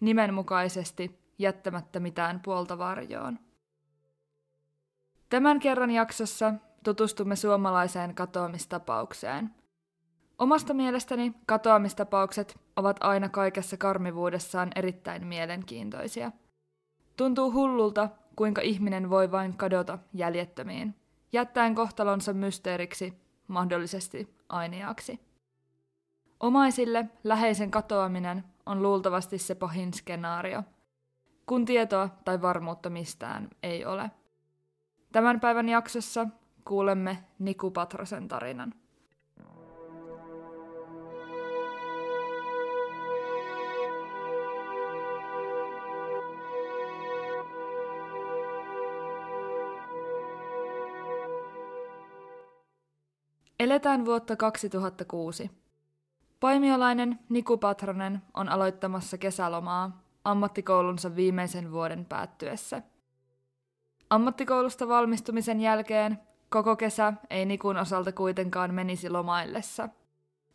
nimenmukaisesti jättämättä mitään puolta varjoon. Tämän kerran jaksossa tutustumme suomalaiseen katoamistapaukseen. Omasta mielestäni katoamistapaukset ovat aina kaikessa karmivuudessaan erittäin mielenkiintoisia. Tuntuu hullulta, kuinka ihminen voi vain kadota jäljettömiin, jättäen kohtalonsa mysteeriksi, mahdollisesti ainiaksi. Omaisille läheisen katoaminen on luultavasti se pahin skenaario, kun tietoa tai varmuutta mistään ei ole. Tämän päivän jaksossa kuulemme Niku Patrosen tarinan. Eletään vuotta 2006. Paimiolainen Niku Patronen on aloittamassa kesälomaa ammattikoulunsa viimeisen vuoden päättyessä. Ammattikoulusta valmistumisen jälkeen koko kesä ei Nikun osalta kuitenkaan menisi lomaillessa.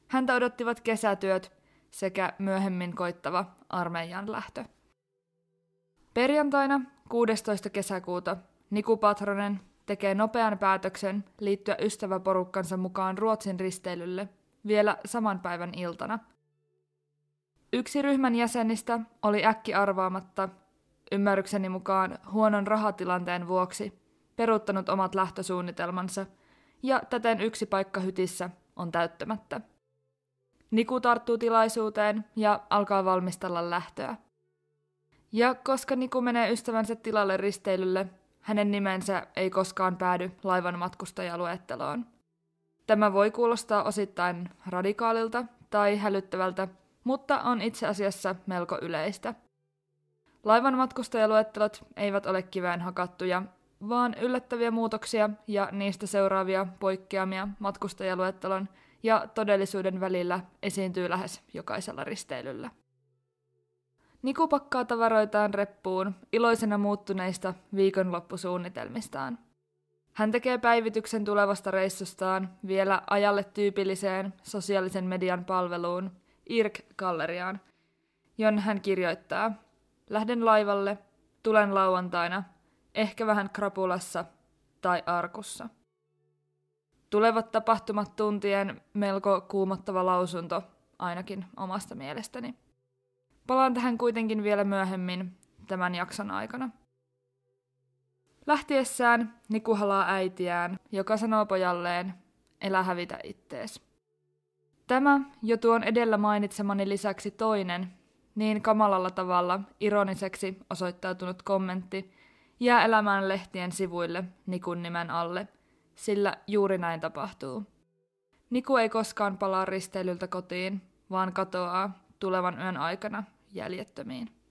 Häntä odottivat kesätyöt sekä myöhemmin koittava armeijan lähtö. Perjantaina 16. kesäkuuta Niku Patronen tekee nopean päätöksen liittyä ystäväporukkansa mukaan Ruotsin risteilylle vielä saman päivän iltana. Yksi ryhmän jäsenistä oli äkki arvaamatta, ymmärrykseni mukaan huonon rahatilanteen vuoksi, peruuttanut omat lähtösuunnitelmansa, ja täten yksi paikka hytissä on täyttämättä. Niku tarttuu tilaisuuteen ja alkaa valmistella lähtöä. Ja koska Niku menee ystävänsä tilalle risteilylle, hänen nimensä ei koskaan päädy laivan matkustajaluetteloon. Tämä voi kuulostaa osittain radikaalilta tai hälyttävältä, mutta on itse asiassa melko yleistä. Laivan matkustajaluettelot eivät ole kivään hakattuja, vaan yllättäviä muutoksia ja niistä seuraavia poikkeamia matkustajaluettelon ja todellisuuden välillä esiintyy lähes jokaisella risteilyllä. Niku pakkaa tavaroitaan reppuun iloisena muuttuneista viikonloppusuunnitelmistaan. Hän tekee päivityksen tulevasta reissustaan vielä ajalle tyypilliseen sosiaalisen median palveluun IRK-galleriaan, jonne hän kirjoittaa Lähden laivalle, tulen lauantaina, ehkä vähän krapulassa tai arkussa. Tulevat tapahtumat tuntien melko kuumottava lausunto, ainakin omasta mielestäni. Palaan tähän kuitenkin vielä myöhemmin tämän jakson aikana. Lähtiessään Niku halaa äitiään, joka sanoo pojalleen, elä hävitä ittees. Tämä jo tuon edellä mainitsemani lisäksi toinen, niin kamalalla tavalla ironiseksi osoittautunut kommentti jää elämään lehtien sivuille Nikun nimen alle, sillä juuri näin tapahtuu. Niku ei koskaan palaa risteilyltä kotiin, vaan katoaa tulevan yön aikana jäljettömiin.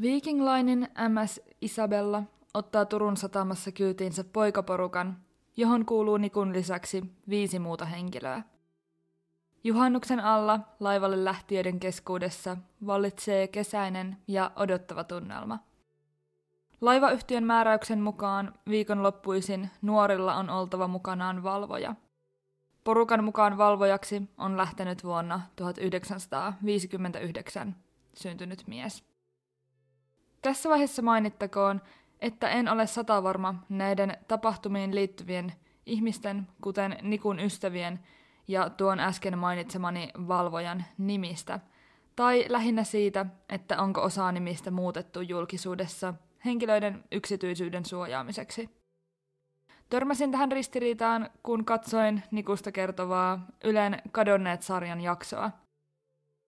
Viking Linein MS Isabella ottaa Turun satamassa kyytiinsä poikaporukan, johon kuuluu Nikun lisäksi viisi muuta henkilöä. Juhannuksen alla laivalle lähtiöiden keskuudessa vallitsee kesäinen ja odottava tunnelma. Laivayhtiön määräyksen mukaan viikonloppuisin nuorilla on oltava mukanaan valvoja. Porukan mukaan valvojaksi on lähtenyt vuonna 1959 syntynyt mies. Tässä vaiheessa mainittakoon, että en ole satavarma näiden tapahtumiin liittyvien ihmisten, kuten Nikun ystävien ja tuon äsken mainitsemani valvojan nimistä, tai lähinnä siitä, että onko osa nimistä muutettu julkisuudessa henkilöiden yksityisyyden suojaamiseksi. Törmäsin tähän ristiriitaan, kun katsoin Nikusta kertovaa Ylen Kadonneet-sarjan jaksoa.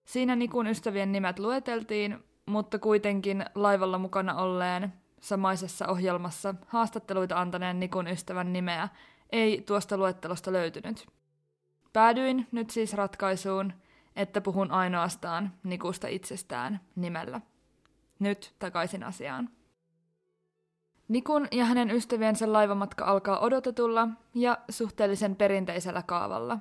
Siinä Nikun ystävien nimet lueteltiin, mutta kuitenkin laivalla mukana olleen samaisessa ohjelmassa haastatteluita antaneen Nikun ystävän nimeä ei tuosta luettelosta löytynyt. Päädyin nyt siis ratkaisuun, että puhun ainoastaan Nikusta itsestään nimellä. Nyt takaisin asiaan. Nikun ja hänen ystäviensä laivamatka alkaa odotetulla ja suhteellisen perinteisellä kaavalla.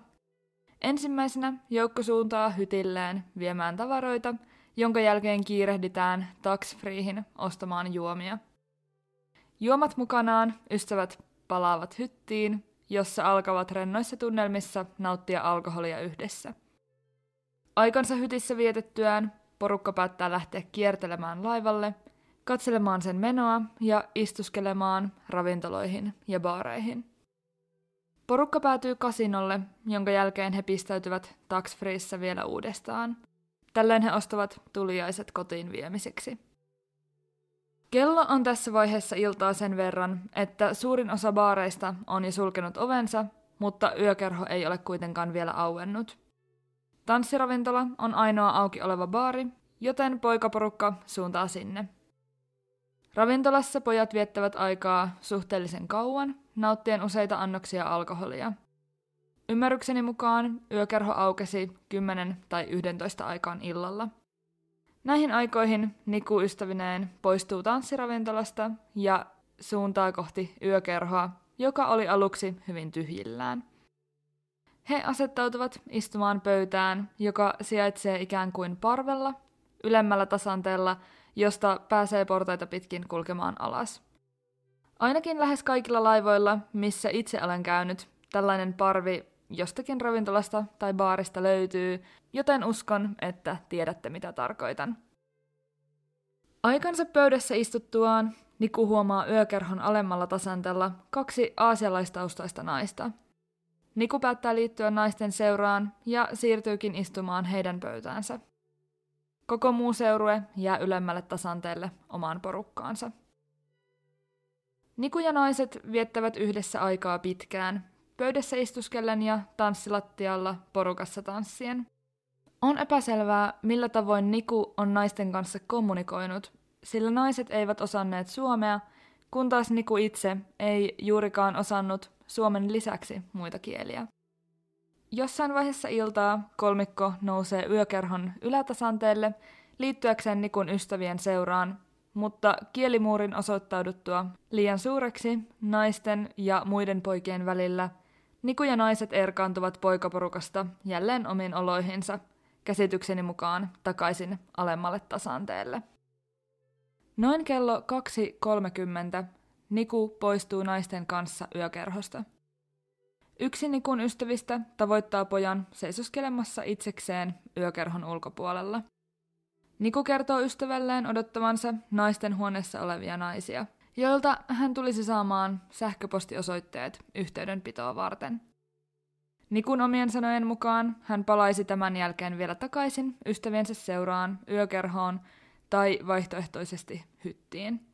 Ensimmäisenä joukko suuntaa hytilleen viemään tavaroita, jonka jälkeen kiirehditään tax-freehin ostamaan juomia. Juomat mukanaan ystävät palaavat hyttiin, jossa alkavat rennoissa tunnelmissa nauttia alkoholia yhdessä. Aikansa hytissä vietettyään porukka päättää lähteä kiertelemään laivalle, katselemaan sen menoa ja istuskelemaan ravintoloihin ja baareihin. Porukka päätyy kasinolle, jonka jälkeen he pistäytyvät tax vielä uudestaan. Tällöin he ostavat tuliaiset kotiin viemiseksi. Kello on tässä vaiheessa iltaa sen verran, että suurin osa baareista on jo sulkenut ovensa, mutta yökerho ei ole kuitenkaan vielä auennut. Tanssiravintola on ainoa auki oleva baari, joten poikaporukka suuntaa sinne. Ravintolassa pojat viettävät aikaa suhteellisen kauan, nauttien useita annoksia alkoholia. Ymmärrykseni mukaan yökerho aukesi 10 tai 11 aikaan illalla. Näihin aikoihin Niku ystävineen poistuu tanssiravintolasta ja suuntaa kohti yökerhoa, joka oli aluksi hyvin tyhjillään. He asettautuvat istumaan pöytään, joka sijaitsee ikään kuin parvella, ylemmällä tasanteella, josta pääsee portaita pitkin kulkemaan alas. Ainakin lähes kaikilla laivoilla, missä itse olen käynyt, tällainen parvi jostakin ravintolasta tai baarista löytyy, joten uskon, että tiedätte mitä tarkoitan. Aikansa pöydässä istuttuaan Niku huomaa yökerhon alemmalla tasantella kaksi aasialaistaustaista naista. Niku päättää liittyä naisten seuraan ja siirtyykin istumaan heidän pöytäänsä. Koko muu seurue jää ylemmälle tasanteelle omaan porukkaansa. Niku ja naiset viettävät yhdessä aikaa pitkään, pöydässä istuskellen ja tanssilattialla porukassa tanssien. On epäselvää, millä tavoin Niku on naisten kanssa kommunikoinut, sillä naiset eivät osanneet suomea, kun taas Niku itse ei juurikaan osannut suomen lisäksi muita kieliä. Jossain vaiheessa iltaa kolmikko nousee yökerhon ylätasanteelle liittyäkseen Nikun ystävien seuraan, mutta kielimuurin osoittauduttua liian suureksi naisten ja muiden poikien välillä, Niku ja naiset erkaantuvat poikaporukasta jälleen omiin oloihinsa, käsitykseni mukaan takaisin alemmalle tasanteelle. Noin kello 2.30 Niku poistuu naisten kanssa yökerhosta. Yksi Nikun ystävistä tavoittaa pojan seisoskelemassa itsekseen yökerhon ulkopuolella. Niku kertoo ystävälleen odottavansa naisten huoneessa olevia naisia, joilta hän tulisi saamaan sähköpostiosoitteet yhteydenpitoa varten. Nikun omien sanojen mukaan hän palaisi tämän jälkeen vielä takaisin ystäviensä seuraan, yökerhoon tai vaihtoehtoisesti hyttiin.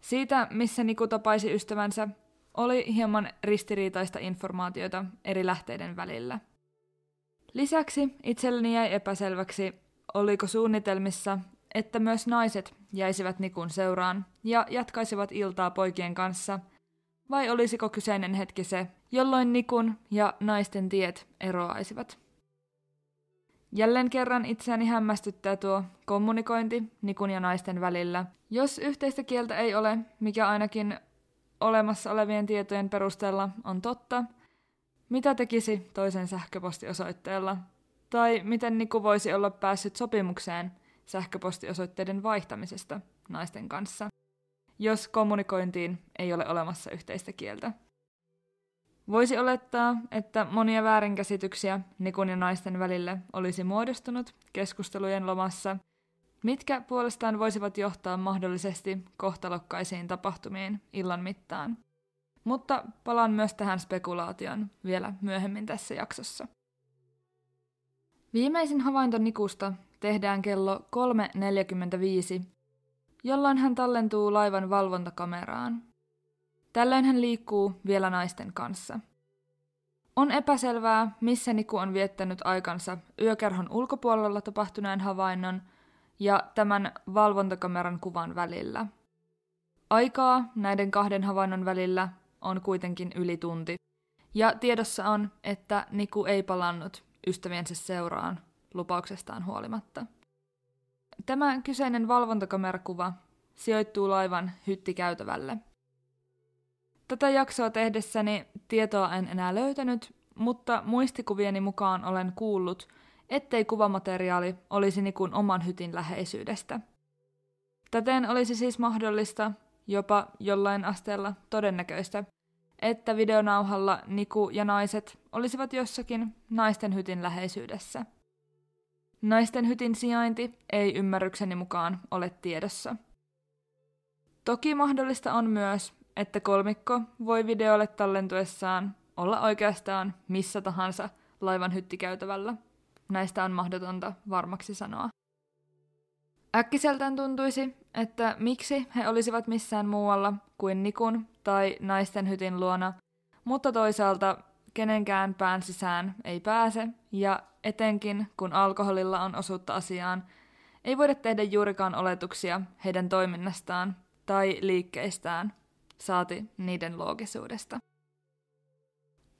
Siitä, missä Niku tapaisi ystävänsä, oli hieman ristiriitaista informaatiota eri lähteiden välillä. Lisäksi itselleni jäi epäselväksi, oliko suunnitelmissa, että myös naiset jäisivät Nikun seuraan ja jatkaisivat iltaa poikien kanssa, vai olisiko kyseinen hetki se, jolloin Nikun ja naisten tiet eroaisivat. Jälleen kerran itseäni hämmästyttää tuo kommunikointi Nikun ja naisten välillä. Jos yhteistä kieltä ei ole, mikä ainakin olemassa olevien tietojen perusteella on totta, mitä tekisi toisen sähköpostiosoitteella? Tai miten Niku voisi olla päässyt sopimukseen sähköpostiosoitteiden vaihtamisesta naisten kanssa, jos kommunikointiin ei ole olemassa yhteistä kieltä? Voisi olettaa, että monia väärinkäsityksiä Nikun ja naisten välille olisi muodostunut keskustelujen lomassa, mitkä puolestaan voisivat johtaa mahdollisesti kohtalokkaisiin tapahtumiin illan mittaan. Mutta palaan myös tähän spekulaation vielä myöhemmin tässä jaksossa. Viimeisin havainto Nikusta tehdään kello 3.45, jolloin hän tallentuu laivan valvontakameraan. Tällöin hän liikkuu vielä naisten kanssa. On epäselvää, missä Niku on viettänyt aikansa yökerhon ulkopuolella tapahtuneen havainnon ja tämän valvontakameran kuvan välillä. Aikaa näiden kahden havainnon välillä on kuitenkin yli tunti, ja tiedossa on, että Niku ei palannut ystäviensä seuraan lupauksestaan huolimatta. Tämä kyseinen valvontakamerakuva sijoittuu laivan hyttikäytävälle. Tätä jaksoa tehdessäni tietoa en enää löytänyt, mutta muistikuvieni mukaan olen kuullut, ettei kuvamateriaali olisi Nikun oman hytin läheisyydestä. Täten olisi siis mahdollista, jopa jollain asteella todennäköistä, että videonauhalla Niku ja naiset olisivat jossakin naisten hytin läheisyydessä. Naisten hytin sijainti ei ymmärrykseni mukaan ole tiedossa. Toki mahdollista on myös, että kolmikko voi videolle tallentuessaan olla oikeastaan missä tahansa laivan hyttikäytävällä. Näistä on mahdotonta varmaksi sanoa. Äkkiseltään tuntuisi, että miksi he olisivat missään muualla kuin Nikun tai naisten hytin luona, mutta toisaalta kenenkään pään sisään ei pääse, ja etenkin kun alkoholilla on osuutta asiaan, ei voida tehdä juurikaan oletuksia heidän toiminnastaan tai liikkeistään, saati niiden loogisuudesta.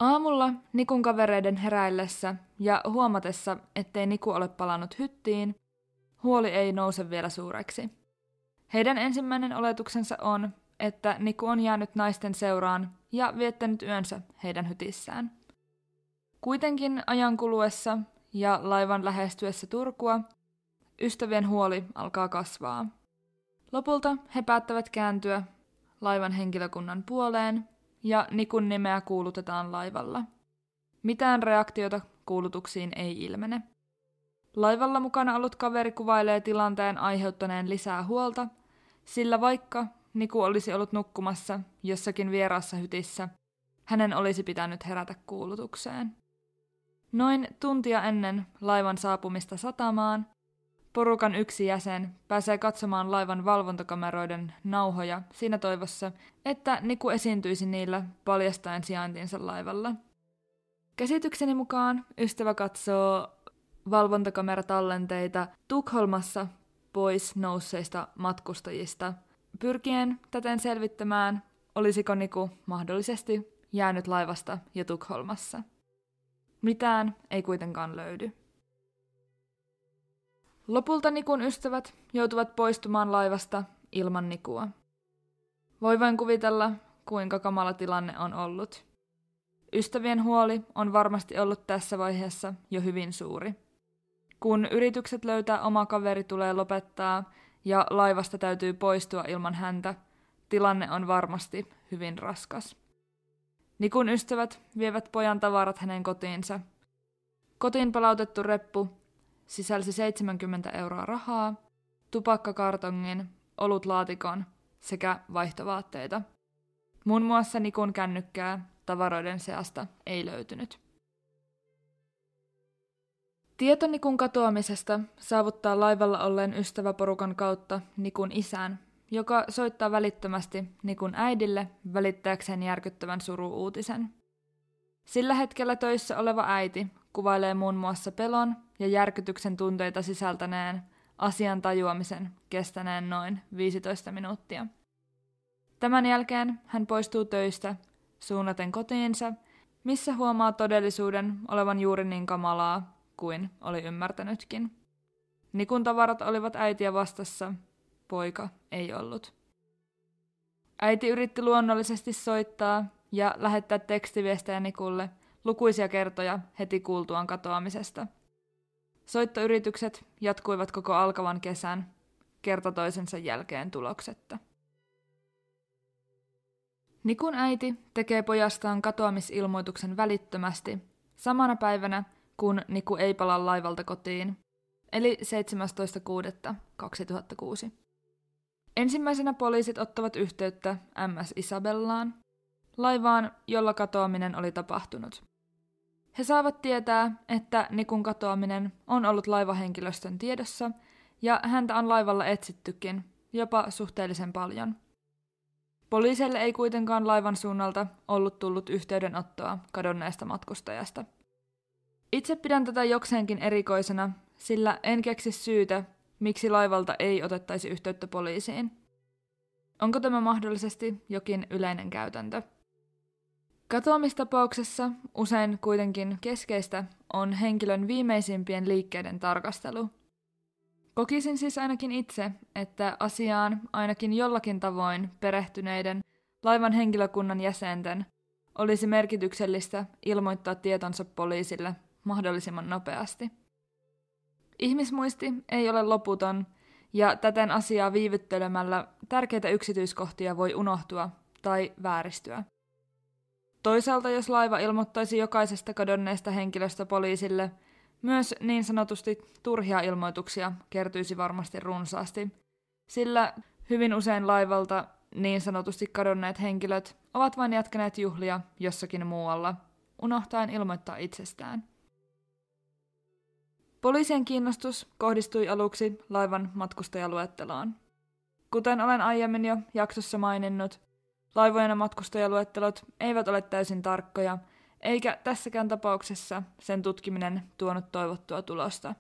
Aamulla Nikun kavereiden heräillessä ja huomatessa, ettei Niku ole palannut hyttiin, huoli ei nouse vielä suureksi. Heidän ensimmäinen oletuksensa on, että Niku on jäänyt naisten seuraan ja viettänyt yönsä heidän hytissään. Kuitenkin ajan kuluessa ja laivan lähestyessä Turkua, ystävien huoli alkaa kasvaa. Lopulta he päättävät kääntyä laivan henkilökunnan puoleen ja Nikun nimeä kuulutetaan laivalla. Mitään reaktiota kuulutuksiin ei ilmene. Laivalla mukana ollut kaveri kuvailee tilanteen aiheuttaneen lisää huolta, sillä vaikka Niku olisi ollut nukkumassa jossakin vieraassa hytissä, hänen olisi pitänyt herätä kuulutukseen. Noin tuntia ennen laivan saapumista satamaan, porukan yksi jäsen pääsee katsomaan laivan valvontakameroiden nauhoja siinä toivossa, että Niku esiintyisi niillä paljastaen sijaintinsa laivalla. Käsitykseni mukaan ystävä katsoo valvontakameratallenteita Tukholmassa pois nousseista matkustajista, pyrkien täten selvittämään, olisiko Niku mahdollisesti jäänyt laivasta jo Tukholmassa. Mitään ei kuitenkaan löydy. Lopulta Nikun ystävät joutuvat poistumaan laivasta ilman Nikua. Voi vain kuvitella, kuinka kamala tilanne on ollut. Ystävien huoli on varmasti ollut tässä vaiheessa jo hyvin suuri. Kun yritykset löytää oma kaveri tulee lopettaa ja laivasta täytyy poistua ilman häntä, tilanne on varmasti hyvin raskas. Nikun ystävät vievät pojan tavarat hänen kotiinsa. Kotiin palautettu reppu sisälsi 70 euroa rahaa, tupakkakartongin, olutlaatikon sekä vaihtovaatteita. Muun muassa Nikun kännykkää tavaroiden seasta ei löytynyt. Tieto Nikun katoamisesta saavuttaa laivalla olleen ystäväporukan kautta Nikun isään, joka soittaa välittömästi Nikun äidille välittääkseen järkyttävän suru-uutisen. Sillä hetkellä töissä oleva äiti kuvailee muun muassa pelon ja järkytyksen tunteita sisältäneen asian tajuamisen kestäneen noin 15 minuuttia. Tämän jälkeen hän poistuu töistä suunnaten kotiinsa, missä huomaa todellisuuden olevan juuri niin kamalaa kuin oli ymmärtänytkin. Nikun tavarat olivat äitiä vastassa, poika ei ollut. Äiti yritti luonnollisesti soittaa ja lähettää tekstiviestejä Nikulle lukuisia kertoja heti kuultuaan katoamisesta. Soittoyritykset jatkuivat koko alkavan kesän, kerta toisensa jälkeen tuloksetta. Nikun äiti tekee pojastaan katoamisilmoituksen välittömästi, samana päivänä kun Niku ei palaa laivalta kotiin, eli 17.6.2006. Ensimmäisenä poliisit ottavat yhteyttä MS Isabellaan, laivaan, jolla katoaminen oli tapahtunut. He saavat tietää, että Nikun katoaminen on ollut laivahenkilöstön tiedossa ja häntä on laivalla etsittykin, jopa suhteellisen paljon. Poliisille ei kuitenkaan laivan suunnalta ollut tullut yhteydenottoa kadonneesta matkustajasta. Itse pidän tätä jokseenkin erikoisena, sillä en keksi syytä, miksi laivalta ei otettaisi yhteyttä poliisiin. Onko tämä mahdollisesti jokin yleinen käytäntö? Katoamistapauksessa usein kuitenkin keskeistä on henkilön viimeisimpien liikkeiden tarkastelu. Kokisin siis ainakin itse, että asiaan ainakin jollakin tavoin perehtyneiden laivan henkilökunnan jäsenten olisi merkityksellistä ilmoittaa tietonsa poliisille mahdollisimman nopeasti. Ihmismuisti ei ole loputon, ja täten asiaa viivyttelemällä tärkeitä yksityiskohtia voi unohtua tai vääristyä. Toisaalta jos laiva ilmoittaisi jokaisesta kadonneesta henkilöstä poliisille, myös niin sanotusti turhia ilmoituksia kertyisi varmasti runsaasti, sillä hyvin usein laivalta niin sanotusti kadonneet henkilöt ovat vain jatkaneet juhlia jossakin muualla, unohtaen ilmoittaa itsestään. Poliisien kiinnostus kohdistui aluksi laivan matkustajaluetteloon. Kuten olen aiemmin jo jaksossa maininnut, laivojen matkustajaluettelot eivät ole täysin tarkkoja, eikä tässäkään tapauksessa sen tutkiminen tuonut toivottua tulosta.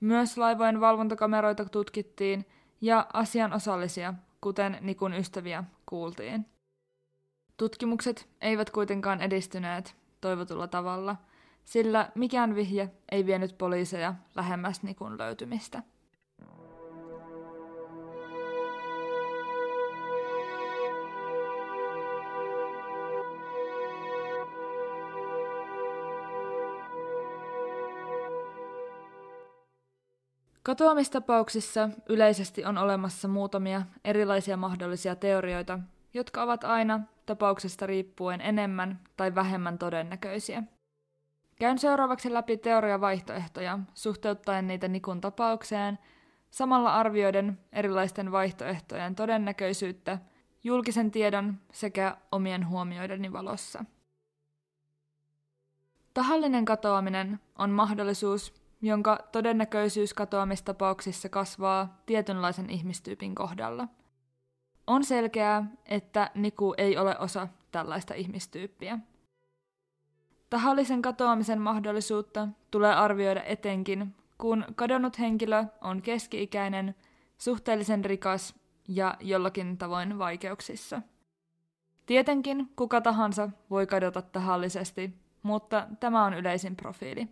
Myös laivojen valvontakameroita tutkittiin ja asian osallisia, kuten Nikun ystäviä, kuultiin. Tutkimukset eivät kuitenkaan edistyneet toivotulla tavalla – sillä mikään vihje ei vienyt poliiseja lähemmäs Nikun löytymistä. Katoamistapauksissa yleisesti on olemassa muutamia erilaisia mahdollisia teorioita, jotka ovat aina tapauksesta riippuen enemmän tai vähemmän todennäköisiä – Käyn seuraavaksi läpi teoriavaihtoehtoja suhteuttaen niitä Nikun tapaukseen, samalla arvioiden erilaisten vaihtoehtojen todennäköisyyttä julkisen tiedon sekä omien huomioideni valossa. Tahallinen katoaminen on mahdollisuus, jonka todennäköisyys katoamistapauksissa kasvaa tietynlaisen ihmistyypin kohdalla. On selkeää, että Niku ei ole osa tällaista ihmistyyppiä – Tahallisen katoamisen mahdollisuutta tulee arvioida etenkin, kun kadonnut henkilö on keski-ikäinen, suhteellisen rikas ja jollakin tavoin vaikeuksissa. Tietenkin kuka tahansa voi kadota tahallisesti, mutta tämä on yleisin profiili.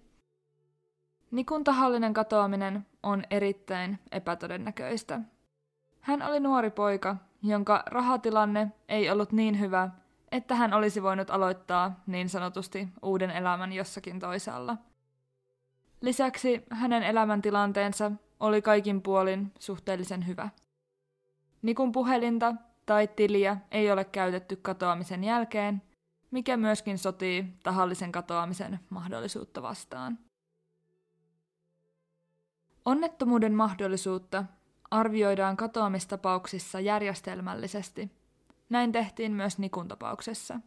Nikun tahallinen katoaminen on erittäin epätodennäköistä. Hän oli nuori poika, jonka rahatilanne ei ollut niin hyvä, että hän olisi voinut aloittaa niin sanotusti uuden elämän jossakin toisaalla. Lisäksi hänen elämäntilanteensa oli kaikin puolin suhteellisen hyvä. Nikun puhelinta tai tiliä ei ole käytetty katoamisen jälkeen, mikä myöskin sotii tahallisen katoamisen mahdollisuutta vastaan. Onnettomuuden mahdollisuutta arvioidaan katoamistapauksissa järjestelmällisesti – näin tehtiin myös Nikun tapauksessa.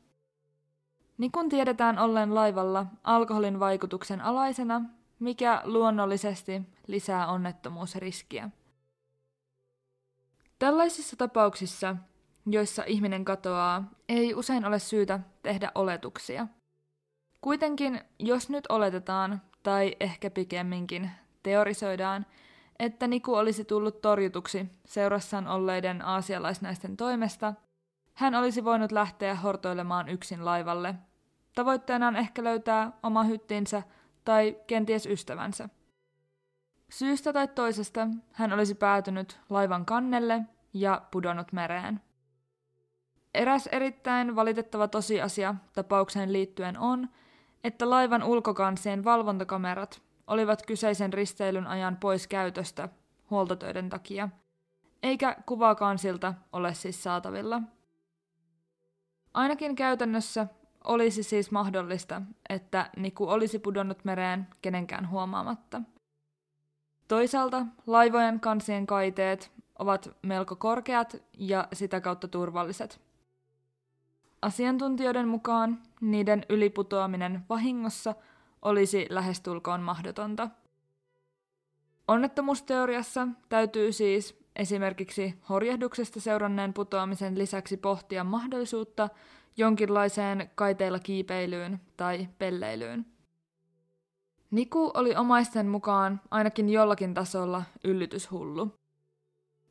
Nikun tiedetään ollen laivalla alkoholin vaikutuksen alaisena, mikä luonnollisesti lisää onnettomuusriskiä. Tällaisissa tapauksissa, joissa ihminen katoaa, ei usein ole syytä tehdä oletuksia. Kuitenkin, jos nyt oletetaan, tai ehkä pikemminkin teorisoidaan, että Niku olisi tullut torjutuksi seurassaan olleiden aasialaisnaisten toimesta – hän olisi voinut lähteä hortoilemaan yksin laivalle. Tavoitteena on ehkä löytää oma hyttinsä tai kenties ystävänsä. Syystä tai toisesta hän olisi päätynyt laivan kannelle ja pudonnut mereen. Eräs erittäin valitettava tosiasia tapaukseen liittyen on, että laivan ulkokansien valvontakamerat olivat kyseisen risteilyn ajan pois käytöstä huoltotöiden takia, eikä kuvaa kansilta ole siis saatavilla. Ainakin käytännössä olisi siis mahdollista, että Niku olisi pudonnut mereen kenenkään huomaamatta. Toisaalta laivojen kansien kaiteet ovat melko korkeat ja sitä kautta turvalliset. Asiantuntijoiden mukaan niiden yliputoaminen vahingossa olisi lähestulkoon mahdotonta. Onnettomuusteoriassa täytyy siis esimerkiksi horjehduksesta seuranneen putoamisen lisäksi pohtia mahdollisuutta jonkinlaiseen kaiteilla kiipeilyyn tai pelleilyyn. Niku oli omaisten mukaan ainakin jollakin tasolla yllytyshullu.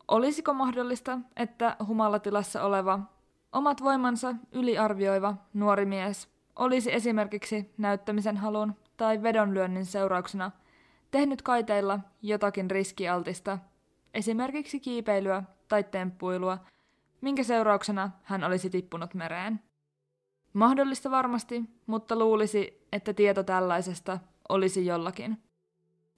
Olisiko mahdollista, että humalatilassa oleva, omat voimansa yliarvioiva nuori mies olisi esimerkiksi näyttämisen halun tai vedonlyönnin seurauksena tehnyt kaiteilla jotakin riskialtista, esimerkiksi kiipeilyä tai temppuilua, minkä seurauksena hän olisi tippunut mereen. Mahdollista varmasti, mutta luulisi, että tieto tällaisesta olisi jollakin.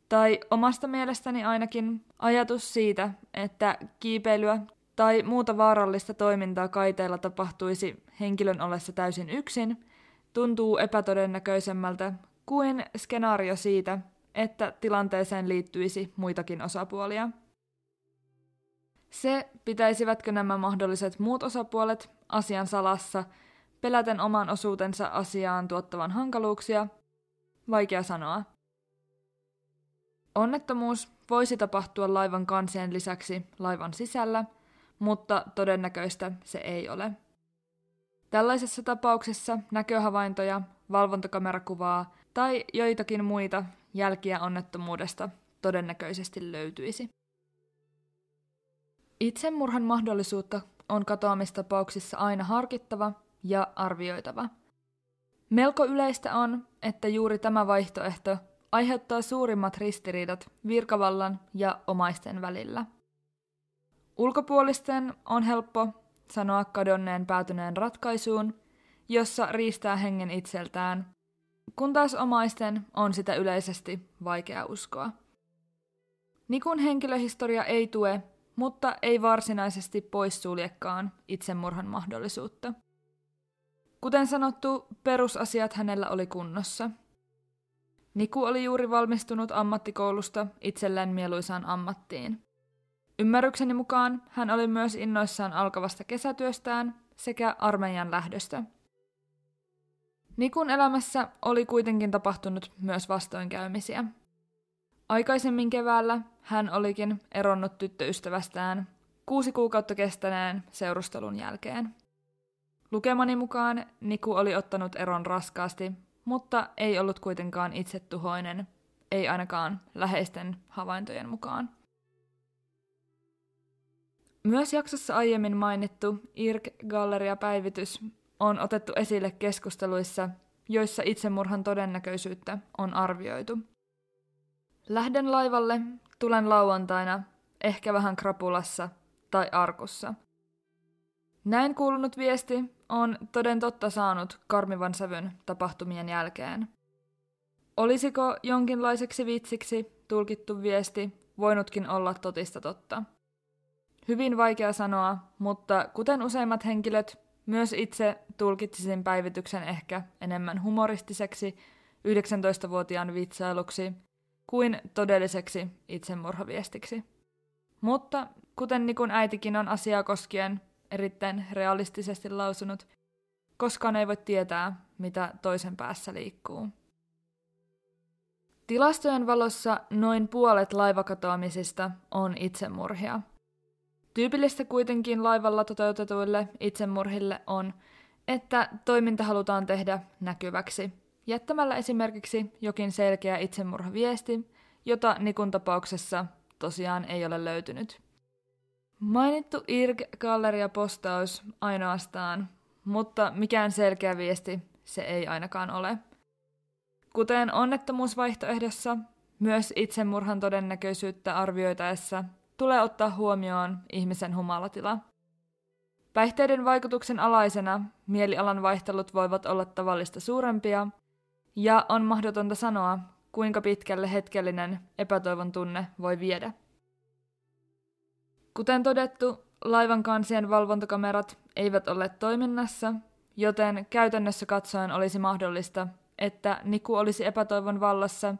Tai omasta mielestäni ainakin ajatus siitä, että kiipeilyä tai muuta vaarallista toimintaa kaiteilla tapahtuisi henkilön ollessa täysin yksin, tuntuu epätodennäköisemmältä kuin skenaario siitä, että tilanteeseen liittyisi muitakin osapuolia. Se, pitäisivätkö nämä mahdolliset muut osapuolet asian salassa, peläten oman osuutensa asiaan tuottavan hankaluuksia, vaikea sanoa. Onnettomuus voisi tapahtua laivan kansien lisäksi laivan sisällä, mutta todennäköistä se ei ole. Tällaisessa tapauksessa näköhavaintoja, valvontakamerakuvaa tai joitakin muita jälkiä onnettomuudesta todennäköisesti löytyisi. Itsemurhan mahdollisuutta on katoamistapauksissa aina harkittava ja arvioitava. Melko yleistä on, että juuri tämä vaihtoehto aiheuttaa suurimmat ristiriidat virkavallan ja omaisten välillä. Ulkopuolisten on helppo sanoa kadonneen päätyneen ratkaisuun, jossa riistää hengen itseltään, kun taas omaisten on sitä yleisesti vaikea uskoa. Nikun henkilöhistoria ei tue, mutta ei varsinaisesti poissuljekaan itsemurhan mahdollisuutta. Kuten sanottu, perusasiat hänellä oli kunnossa. Niku oli juuri valmistunut ammattikoulusta itselleen mieluisaan ammattiin. Ymmärrykseni mukaan hän oli myös innoissaan alkavasta kesätyöstään sekä armeijan lähdöstä. Nikun elämässä oli kuitenkin tapahtunut myös vastoinkäymisiä. Aikaisemmin keväällä hän olikin eronnut tyttöystävästään kuusi kuukautta kestäneen seurustelun jälkeen. Lukemani mukaan Niku oli ottanut eron raskaasti, mutta ei ollut kuitenkaan itsetuhoinen, ei ainakaan läheisten havaintojen mukaan. Myös jaksossa aiemmin mainittu IRC-galleria-päivitys on otettu esille keskusteluissa, joissa itsemurhan todennäköisyyttä on arvioitu. Lähden laivalle, tulen lauantaina, ehkä vähän krapulassa tai arkussa. Näin kuulunut viesti on toden totta saanut karmivan sävyn tapahtumien jälkeen. Olisiko jonkinlaiseksi vitsiksi tulkittu viesti voinutkin olla totista totta? Hyvin vaikea sanoa, mutta kuten useimmat henkilöt, myös itse tulkitsisin päivityksen ehkä enemmän humoristiseksi 19-vuotiaan vitsailuksi kuin todelliseksi itsemurhaviestiksi. Mutta kuten Nikun äitikin on asiaa koskien erittäin realistisesti lausunut, koskaan ei voi tietää, mitä toisen päässä liikkuu. Tilastojen valossa noin puolet laivakatoamisista on itsemurhia. Tyypillistä kuitenkin laivalla toteutetuille itsemurhille on, että toiminta halutaan tehdä näkyväksi, jättämällä esimerkiksi jokin selkeä itsemurhaviesti, jota Nikun tapauksessa tosiaan ei ole löytynyt. Mainittu IRG-galleria-postaus ainoastaan, mutta mikään selkeä viesti se ei ainakaan ole. Kuten onnettomuusvaihtoehdossa, myös itsemurhan todennäköisyyttä arvioitaessa tulee ottaa huomioon ihmisen humalatila. Päihteiden vaikutuksen alaisena mielialan vaihtelut voivat olla tavallista suurempia, ja on mahdotonta sanoa, kuinka pitkälle hetkellinen epätoivon tunne voi viedä. Kuten todettu, laivan kansien valvontakamerat eivät ole toiminnassa, joten käytännössä katsoen olisi mahdollista, että Niku olisi epätoivon vallassa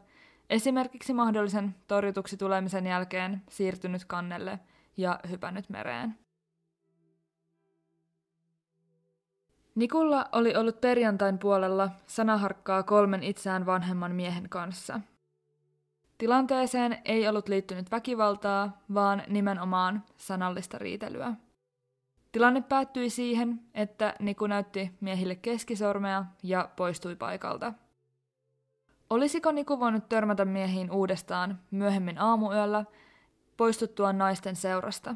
esimerkiksi mahdollisen torjutuksi tulemisen jälkeen siirtynyt kannelle ja hypännyt mereen. Nikulla oli ollut perjantain puolella sanaharkkaa kolmen itseään vanhemman miehen kanssa – Tilanteeseen ei ollut liittynyt väkivaltaa, vaan nimenomaan sanallista riitelyä. Tilanne päättyi siihen, että Niku näytti miehille keskisormea ja poistui paikalta. Olisiko Niku voinut törmätä miehiin uudestaan myöhemmin aamuyöllä poistuttua naisten seurasta?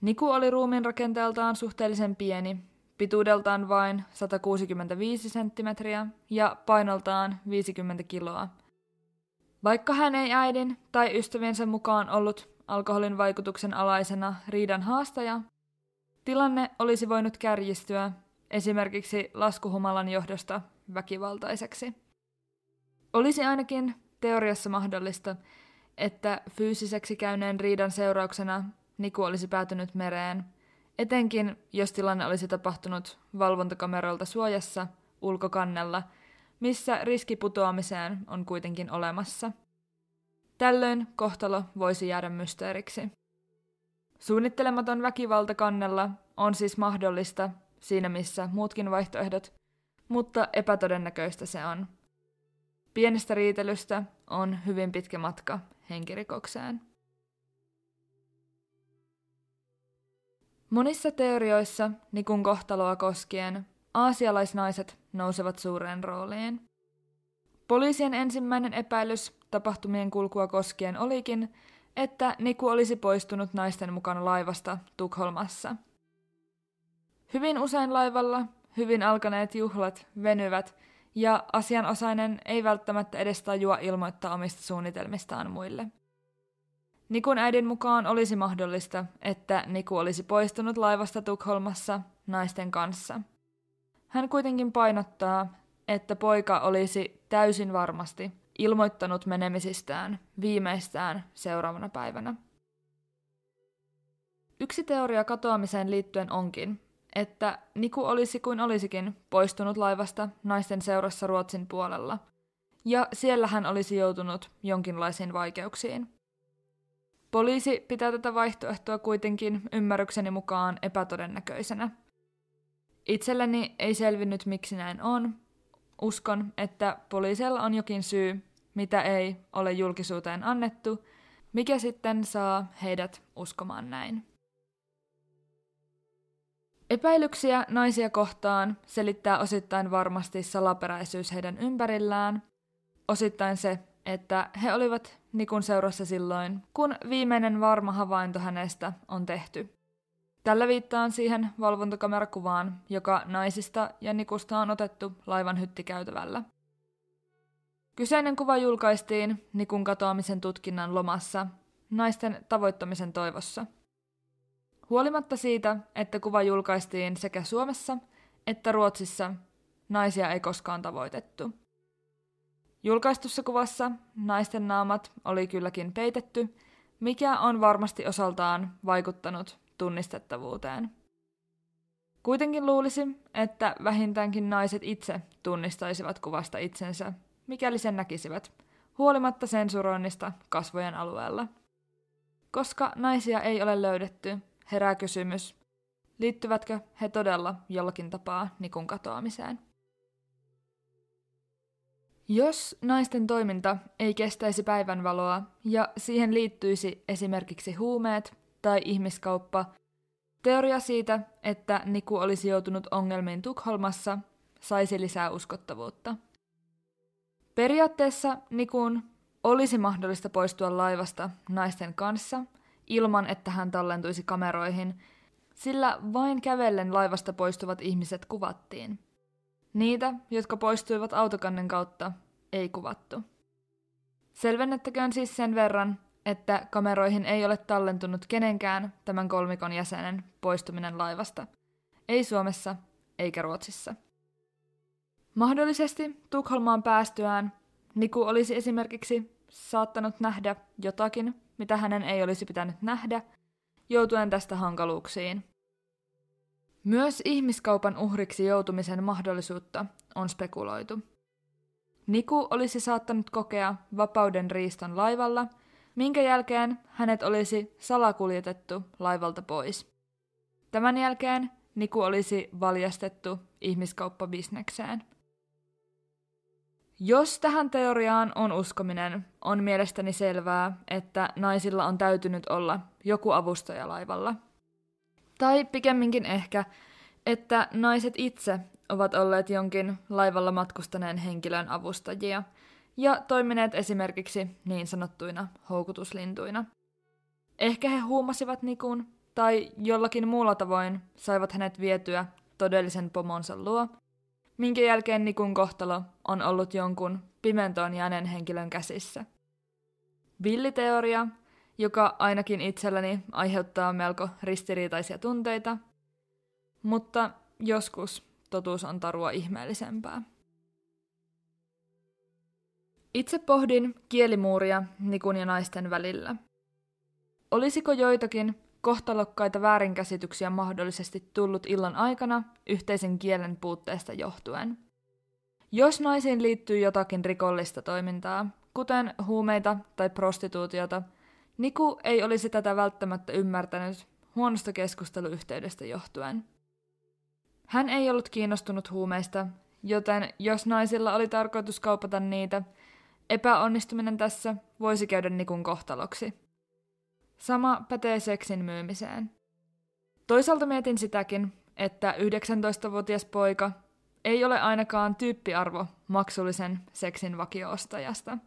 Niku oli ruumiin rakenteeltaan suhteellisen pieni, pituudeltaan vain 165 senttimetriä ja painoltaan 50 kiloa. Vaikka hän ei äidin tai ystäviensä mukaan ollut alkoholin vaikutuksen alaisena riidan haastaja, tilanne olisi voinut kärjistyä esimerkiksi laskuhumalan johdosta väkivaltaiseksi. Olisi ainakin teoriassa mahdollista, että fyysiseksi käyneen riidan seurauksena Niku olisi päätynyt mereen, etenkin jos tilanne olisi tapahtunut valvontakameralta suojassa ulkokannella, missä riski putoamiseen on kuitenkin olemassa. Tällöin kohtalo voisi jäädä mysteeriksi. Suunnittelematon väkivalta kannella on siis mahdollista siinä missä muutkin vaihtoehdot, mutta epätodennäköistä se on. Pienestä riitelystä on hyvin pitkä matka henkirikokseen. Monissa teorioissa Nikun kohtaloa koskien aasialaisnaiset nousevat suureen rooliin. Poliisien ensimmäinen epäilys tapahtumien kulkua koskien olikin, että Niku olisi poistunut naisten mukana laivasta Tukholmassa. Hyvin usein laivalla hyvin alkaneet juhlat venyvät ja asianosainen ei välttämättä edes tajua ilmoittaa omista suunnitelmistaan muille. Nikun äidin mukaan olisi mahdollista, että Niku olisi poistunut laivasta Tukholmassa naisten kanssa. Hän kuitenkin painottaa, että poika olisi täysin varmasti ilmoittanut menemisistään viimeistään seuraavana päivänä. Yksi teoria katoamiseen liittyen onkin, että Niku olisi kuin olisikin poistunut laivasta naisten seurassa Ruotsin puolella, ja siellä hän olisi joutunut jonkinlaisiin vaikeuksiin. Poliisi pitää tätä vaihtoehtoa kuitenkin ymmärrykseni mukaan epätodennäköisenä. Itselleni ei selvinnyt miksi näin on. Uskon, että poliisilla on jokin syy, mitä ei ole julkisuuteen annettu, mikä sitten saa heidät uskomaan näin. Epäilyksiä naisia kohtaan selittää osittain varmasti salaperäisyys heidän ympärillään, osittain se, että he olivat Nikun seurassa silloin, kun viimeinen varma havainto hänestä on tehty. Tällä viittaan siihen valvontakamerakuvaan, joka naisista ja Nikusta on otettu laivan hyttikäytävällä. Kyseinen kuva julkaistiin Nikun katoamisen tutkinnan lomassa naisten tavoittamisen toivossa – Huolimatta siitä, että kuva julkaistiin sekä Suomessa että Ruotsissa, naisia ei koskaan tavoitettu. Julkaistussa kuvassa naisten naamat oli kylläkin peitetty, mikä on varmasti osaltaan vaikuttanut tunnistettavuuteen. Kuitenkin luulisi, että vähintäänkin naiset itse tunnistaisivat kuvasta itsensä, mikäli sen näkisivät, huolimatta sensuroinnista kasvojen alueella. Koska naisia ei ole löydetty, herää kysymys, liittyvätkö he todella jollakin tapaa Nikun katoamiseen. Jos naisten toiminta ei kestäisi päivänvaloa ja siihen liittyisi esimerkiksi huumeet tai ihmiskauppa, teoria siitä, että Niku olisi joutunut ongelmiin Tukholmassa, saisi lisää uskottavuutta. Periaatteessa Nikun olisi mahdollista poistua laivasta naisten kanssa – ilman, että hän tallentuisi kameroihin, sillä vain kävellen laivasta poistuvat ihmiset kuvattiin. Niitä, jotka poistuivat autokannen kautta, ei kuvattu. Selvennettäköön siis sen verran, että kameroihin ei ole tallentunut kenenkään tämän kolmikon jäsenen poistuminen laivasta. Ei Suomessa eikä Ruotsissa. Mahdollisesti Tukholmaan päästyään Niku olisi esimerkiksi saattanut nähdä jotakin, mitä hänen ei olisi pitänyt nähdä, joutuen tästä hankaluuksiin. Myös ihmiskaupan uhriksi joutumisen mahdollisuutta on spekuloitu. Niku olisi saattanut kokea vapauden riiston laivalla, minkä jälkeen hänet olisi salakuljetettu laivalta pois. Tämän jälkeen Niku olisi valjastettu ihmiskauppabisnekseen. Jos tähän teoriaan on uskominen, on mielestäni selvää, että naisilla on täytynyt olla joku avustaja laivalla. Tai pikemminkin ehkä, että naiset itse ovat olleet jonkin laivalla matkustaneen henkilön avustajia ja toimineet esimerkiksi niin sanottuina houkutuslintuina. Ehkä he huumasivat Nikun tai jollakin muulla tavoin saivat hänet vietyä todellisen pomonsa luo, minkä jälkeen Nikun kohtalo on ollut jonkun pimentoon jääneen henkilön käsissä. Villiteoria, joka ainakin itselläni aiheuttaa melko ristiriitaisia tunteita, mutta joskus totuus on tarua ihmeellisempää. Itse pohdin kielimuuria Nikun ja naisten välillä. Olisiko joitakin kohtalokkaita väärinkäsityksiä mahdollisesti tullut illan aikana yhteisen kielen puutteesta johtuen? Jos naisiin liittyy jotakin rikollista toimintaa, kuten huumeita tai prostituutiota, Niku ei olisi tätä välttämättä ymmärtänyt huonosta keskusteluyhteydestä johtuen. Hän ei ollut kiinnostunut huumeista, joten jos naisilla oli tarkoitus kaupata niitä, epäonnistuminen tässä voisi käydä Nikun kohtaloksi. Sama pätee seksin myymiseen. Toisaalta mietin sitäkin, että 19-vuotias poika ei ole ainakaan tyyppiarvo maksullisen seksin vakioostajasta.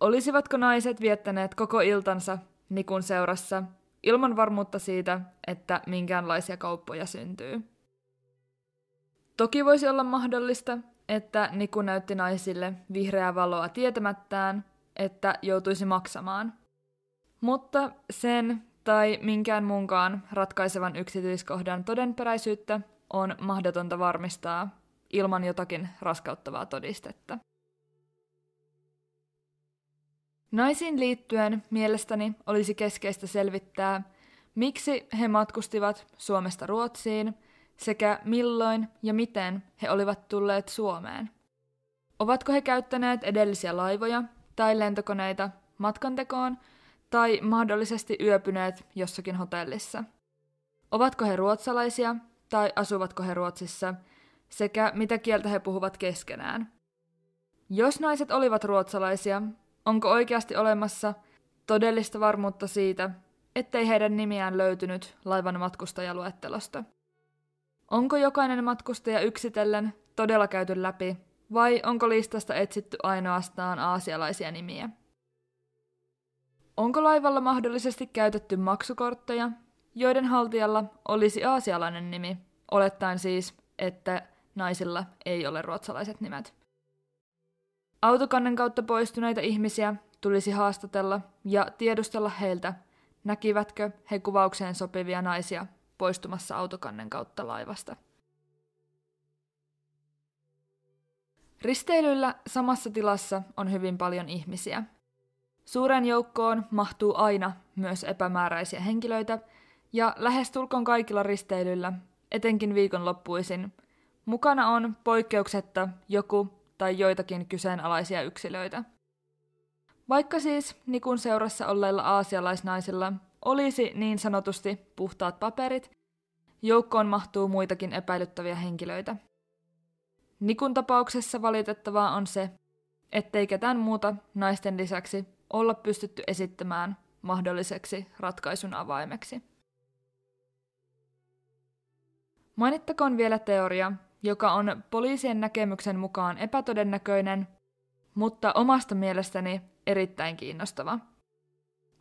Olisivatko naiset viettäneet koko iltansa Nikun seurassa ilman varmuutta siitä, että minkäänlaisia kauppoja syntyy? Toki voisi olla mahdollista, että Niku näytti naisille vihreää valoa tietämättään, että joutuisi maksamaan. Mutta sen tai minkään muunkaan ratkaisevan yksityiskohdan todenperäisyyttä on mahdotonta varmistaa ilman jotakin raskauttavaa todistetta. Naisiin liittyen mielestäni olisi keskeistä selvittää, miksi he matkustivat Suomesta Ruotsiin sekä milloin ja miten he olivat tulleet Suomeen. Ovatko he käyttäneet edellisiä laivoja tai lentokoneita matkantekoon tai mahdollisesti yöpyneet jossakin hotellissa? Ovatko he ruotsalaisia tai asuvatko he Ruotsissa sekä mitä kieltä he puhuvat keskenään? Jos naiset olivat ruotsalaisia, Onko oikeasti olemassa todellista varmuutta siitä, ettei heidän nimiään löytynyt laivan matkustajaluettelosta? Onko jokainen matkustaja yksitellen todella käyty läpi, vai onko listasta etsitty ainoastaan aasialaisia nimiä? Onko laivalla mahdollisesti käytetty maksukortteja, joiden haltijalla olisi aasialainen nimi, olettaen siis, että naisilla ei ole ruotsalaiset nimet? Autokannen kautta poistuneita ihmisiä tulisi haastatella ja tiedustella heiltä, näkivätkö he kuvaukseen sopivia naisia poistumassa autokannen kautta laivasta. Risteilyllä samassa tilassa on hyvin paljon ihmisiä. Suuren joukkoon mahtuu aina myös epämääräisiä henkilöitä, ja lähestulkoon kaikilla risteilyillä, etenkin viikonloppuisin, mukana on poikkeuksetta joku tai joitakin kyseenalaisia yksilöitä. Vaikka siis Nikun seurassa olleilla aasialaisnaisilla olisi niin sanotusti puhtaat paperit, joukkoon mahtuu muitakin epäilyttäviä henkilöitä. Nikun tapauksessa valitettavaa on se, ettei ketään muuta naisten lisäksi olla pystytty esittämään mahdolliseksi ratkaisun avaimeksi. Mainittakoon vielä teoria, joka on poliisien näkemyksen mukaan epätodennäköinen, mutta omasta mielestäni erittäin kiinnostava.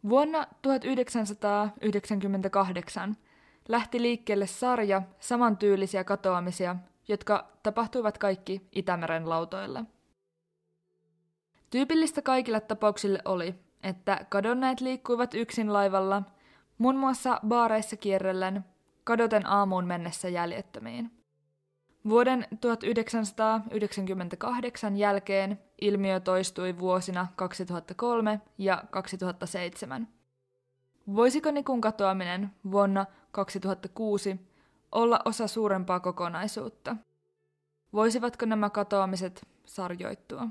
Vuonna 1998 lähti liikkeelle sarja samantyylisiä katoamisia, jotka tapahtuivat kaikki Itämeren lautoilla. Tyypillistä kaikille tapauksille oli, että kadonneet liikkuivat yksin laivalla, muun muassa baareissa kierrellen, kadoten aamuun mennessä jäljettömiin. Vuoden 1998 jälkeen ilmiö toistui vuosina 2003 ja 2007. Voisiko Nikun katoaminen vuonna 2006 olla osa suurempaa kokonaisuutta? Voisivatko nämä katoamiset sarjoittua?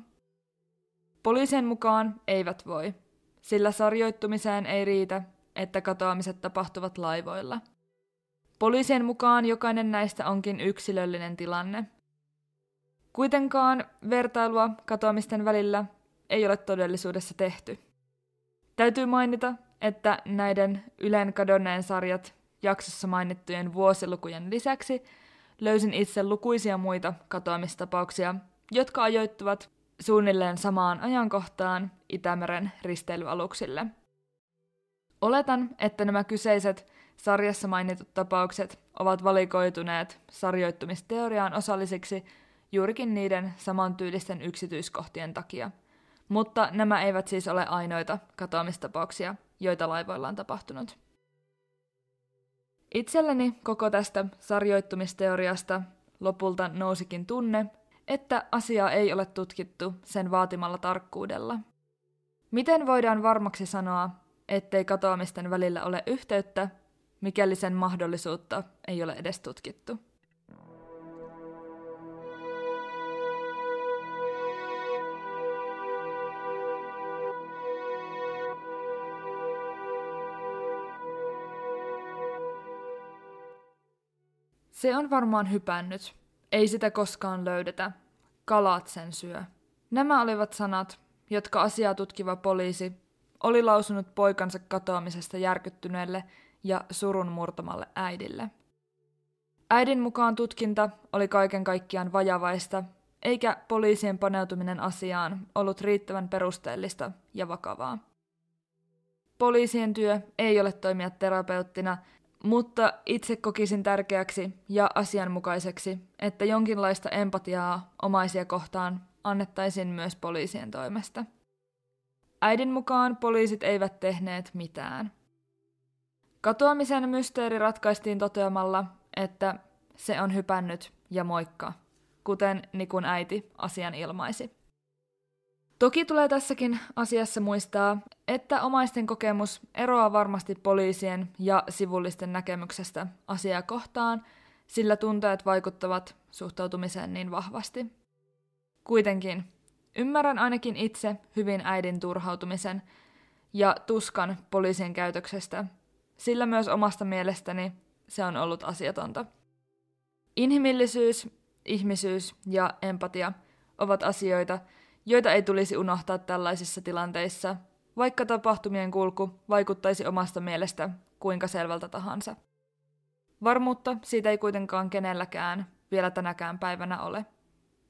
Poliisien mukaan eivät voi, sillä sarjoittumiseen ei riitä, että katoamiset tapahtuvat laivoilla – Poliisien mukaan jokainen näistä onkin yksilöllinen tilanne. Kuitenkaan vertailua katoamisten välillä ei ole todellisuudessa tehty. Täytyy mainita, että näiden Ylen kadonneen sarjat jaksossa mainittujen vuosilukujen lisäksi löysin itse lukuisia muita katoamistapauksia, jotka ajoittuvat suunnilleen samaan ajankohtaan Itämeren risteilyaluksille. Oletan, että nämä kyseiset sarjassa mainitut tapaukset ovat valikoituneet sarjoittumisteoriaan osallisiksi juurikin niiden samantyylisten yksityiskohtien takia. Mutta nämä eivät siis ole ainoita katoamistapauksia, joita laivoilla on tapahtunut. Itselleni koko tästä sarjoittumisteoriasta lopulta nousikin tunne, että asiaa ei ole tutkittu sen vaatimalla tarkkuudella. Miten voidaan varmaksi sanoa, ettei katoamisten välillä ole yhteyttä, mikäli sen mahdollisuutta ei ole edes tutkittu? Se on varmaan hypännyt. Ei sitä koskaan löydetä. Kalat sen syö. Nämä olivat sanat, jotka asiaa tutkiva poliisi oli lausunut poikansa katoamisesta järkyttyneelle ja surun murtamalle äidille. Äidin mukaan tutkinta oli kaiken kaikkiaan vajavaista, eikä poliisien paneutuminen asiaan ollut riittävän perusteellista ja vakavaa. Poliisien työ ei ole toimia terapeuttina, mutta itse kokisin tärkeäksi ja asianmukaiseksi, että jonkinlaista empatiaa omaisia kohtaan annettaisiin myös poliisien toimesta. Äidin mukaan poliisit eivät tehneet mitään. Katoamisen mysteeri ratkaistiin toteamalla, että se on hypännyt ja moikka, kuten Nikun äiti asian ilmaisi. Toki tulee tässäkin asiassa muistaa, että omaisten kokemus eroaa varmasti poliisien ja sivullisten näkemyksestä asiaa kohtaan, sillä tunteet vaikuttavat suhtautumiseen niin vahvasti. Kuitenkin, ymmärrän ainakin itse hyvin äidin turhautumisen ja tuskan poliisien käytöksestä, sillä myös omasta mielestäni se on ollut asiatonta. Inhimillisyys, ihmisyys ja empatia ovat asioita, joita ei tulisi unohtaa tällaisissa tilanteissa, vaikka tapahtumien kulku vaikuttaisi omasta mielestä kuinka selvältä tahansa. Varmuutta siitä ei kuitenkaan kenelläkään vielä tänäkään päivänä ole.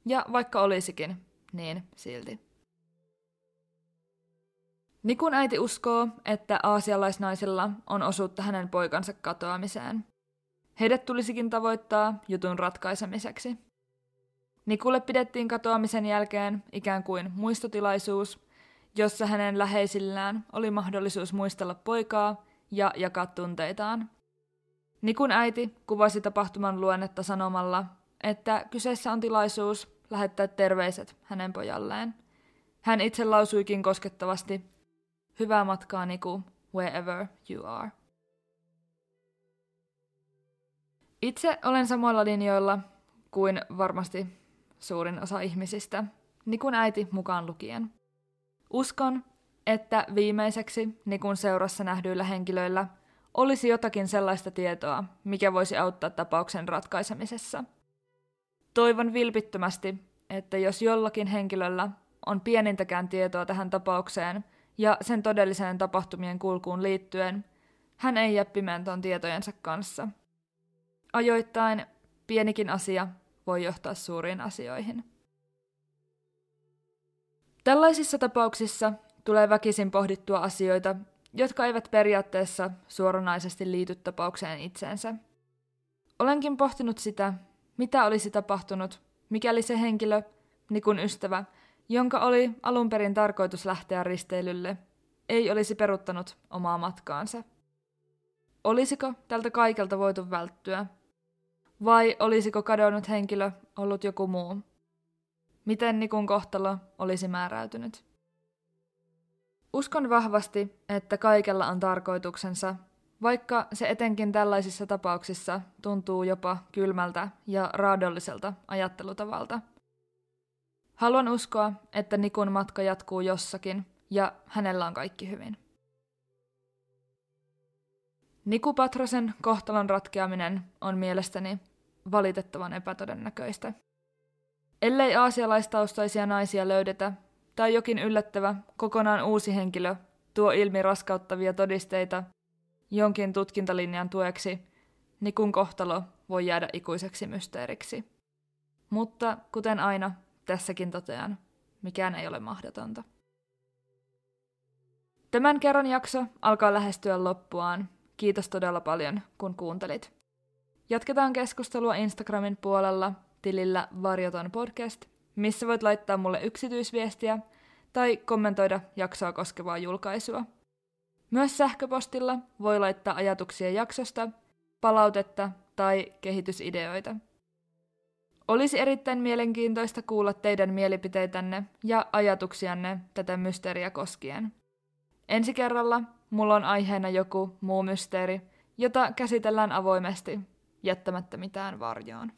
Ja vaikka olisikin, niin silti. Nikun äiti uskoo, että aasialaisnaisilla on osuutta hänen poikansa katoamiseen. Heidät tulisikin tavoittaa jutun ratkaisemiseksi. Nikulle pidettiin katoamisen jälkeen ikään kuin muistotilaisuus, jossa hänen läheisillään oli mahdollisuus muistella poikaa ja jakaa tunteitaan. Nikun äiti kuvasi tapahtuman luonnetta sanomalla, että kyseessä on tilaisuus lähettää terveiset hänen pojalleen. Hän itse lausuikin koskettavasti, hyvää matkaa Niku, wherever you are. Itse olen samoilla linjoilla kuin varmasti suurin osa ihmisistä, Nikun äiti mukaan lukien. Uskon, että viimeiseksi Nikun seurassa nähdyillä henkilöillä olisi jotakin sellaista tietoa, mikä voisi auttaa tapauksen ratkaisemisessa. Toivon vilpittömästi, että jos jollakin henkilöllä on pienintäkään tietoa tähän tapaukseen ja sen todelliseen tapahtumien kulkuun liittyen, hän ei jää pimentoon tietojensa kanssa. Ajoittain pienikin asia voi johtaa suuriin asioihin. Tällaisissa tapauksissa tulee väkisin pohdittua asioita, jotka eivät periaatteessa suoranaisesti liity tapaukseen itseensä. Olenkin pohtinut sitä, mitä olisi tapahtunut, mikäli se henkilö, Nikun ystävä, jonka oli alun perin tarkoitus lähteä risteilylle, ei olisi peruttanut omaa matkaansa. Olisiko tältä kaikelta voitu välttyä vai olisiko kadonnut henkilö ollut joku muu? Miten Nikun kohtalo olisi määräytynyt? Uskon vahvasti, että kaikella on tarkoituksensa, vaikka se etenkin tällaisissa tapauksissa tuntuu jopa kylmältä ja raadolliselta ajattelutavalta. Haluan uskoa, että Nikun matka jatkuu jossakin ja hänellä on kaikki hyvin. Niku Patrosen kohtalon ratkeaminen on mielestäni valitettavan epätodennäköistä. Ellei aasialaistaustaisia naisia löydetä, tai jokin yllättävä, kokonaan uusi henkilö tuo ilmi raskauttavia todisteita jonkin tutkintalinjan tueksi, Nikun kohtalo voi jäädä ikuiseksi mysteeriksi. Mutta kuten aina, tässäkin totean, mikään ei ole mahdotonta. Tämän kerran jakso alkaa lähestyä loppuaan. Kiitos todella paljon, kun kuuntelit. Jatketaan keskustelua Instagramin puolella tilillä Varjoton podcast, missä voit laittaa mulle yksityisviestiä tai kommentoida jaksoa koskevaa julkaisua. Myös sähköpostilla voi laittaa ajatuksia jaksosta, palautetta tai kehitysideoita. Olisi erittäin mielenkiintoista kuulla teidän mielipiteitänne ja ajatuksianne tätä mysteeriä koskien. Ensi kerralla mulla on aiheena joku muu mysteeri, jota käsitellään avoimesti, jättämättä mitään varjoon.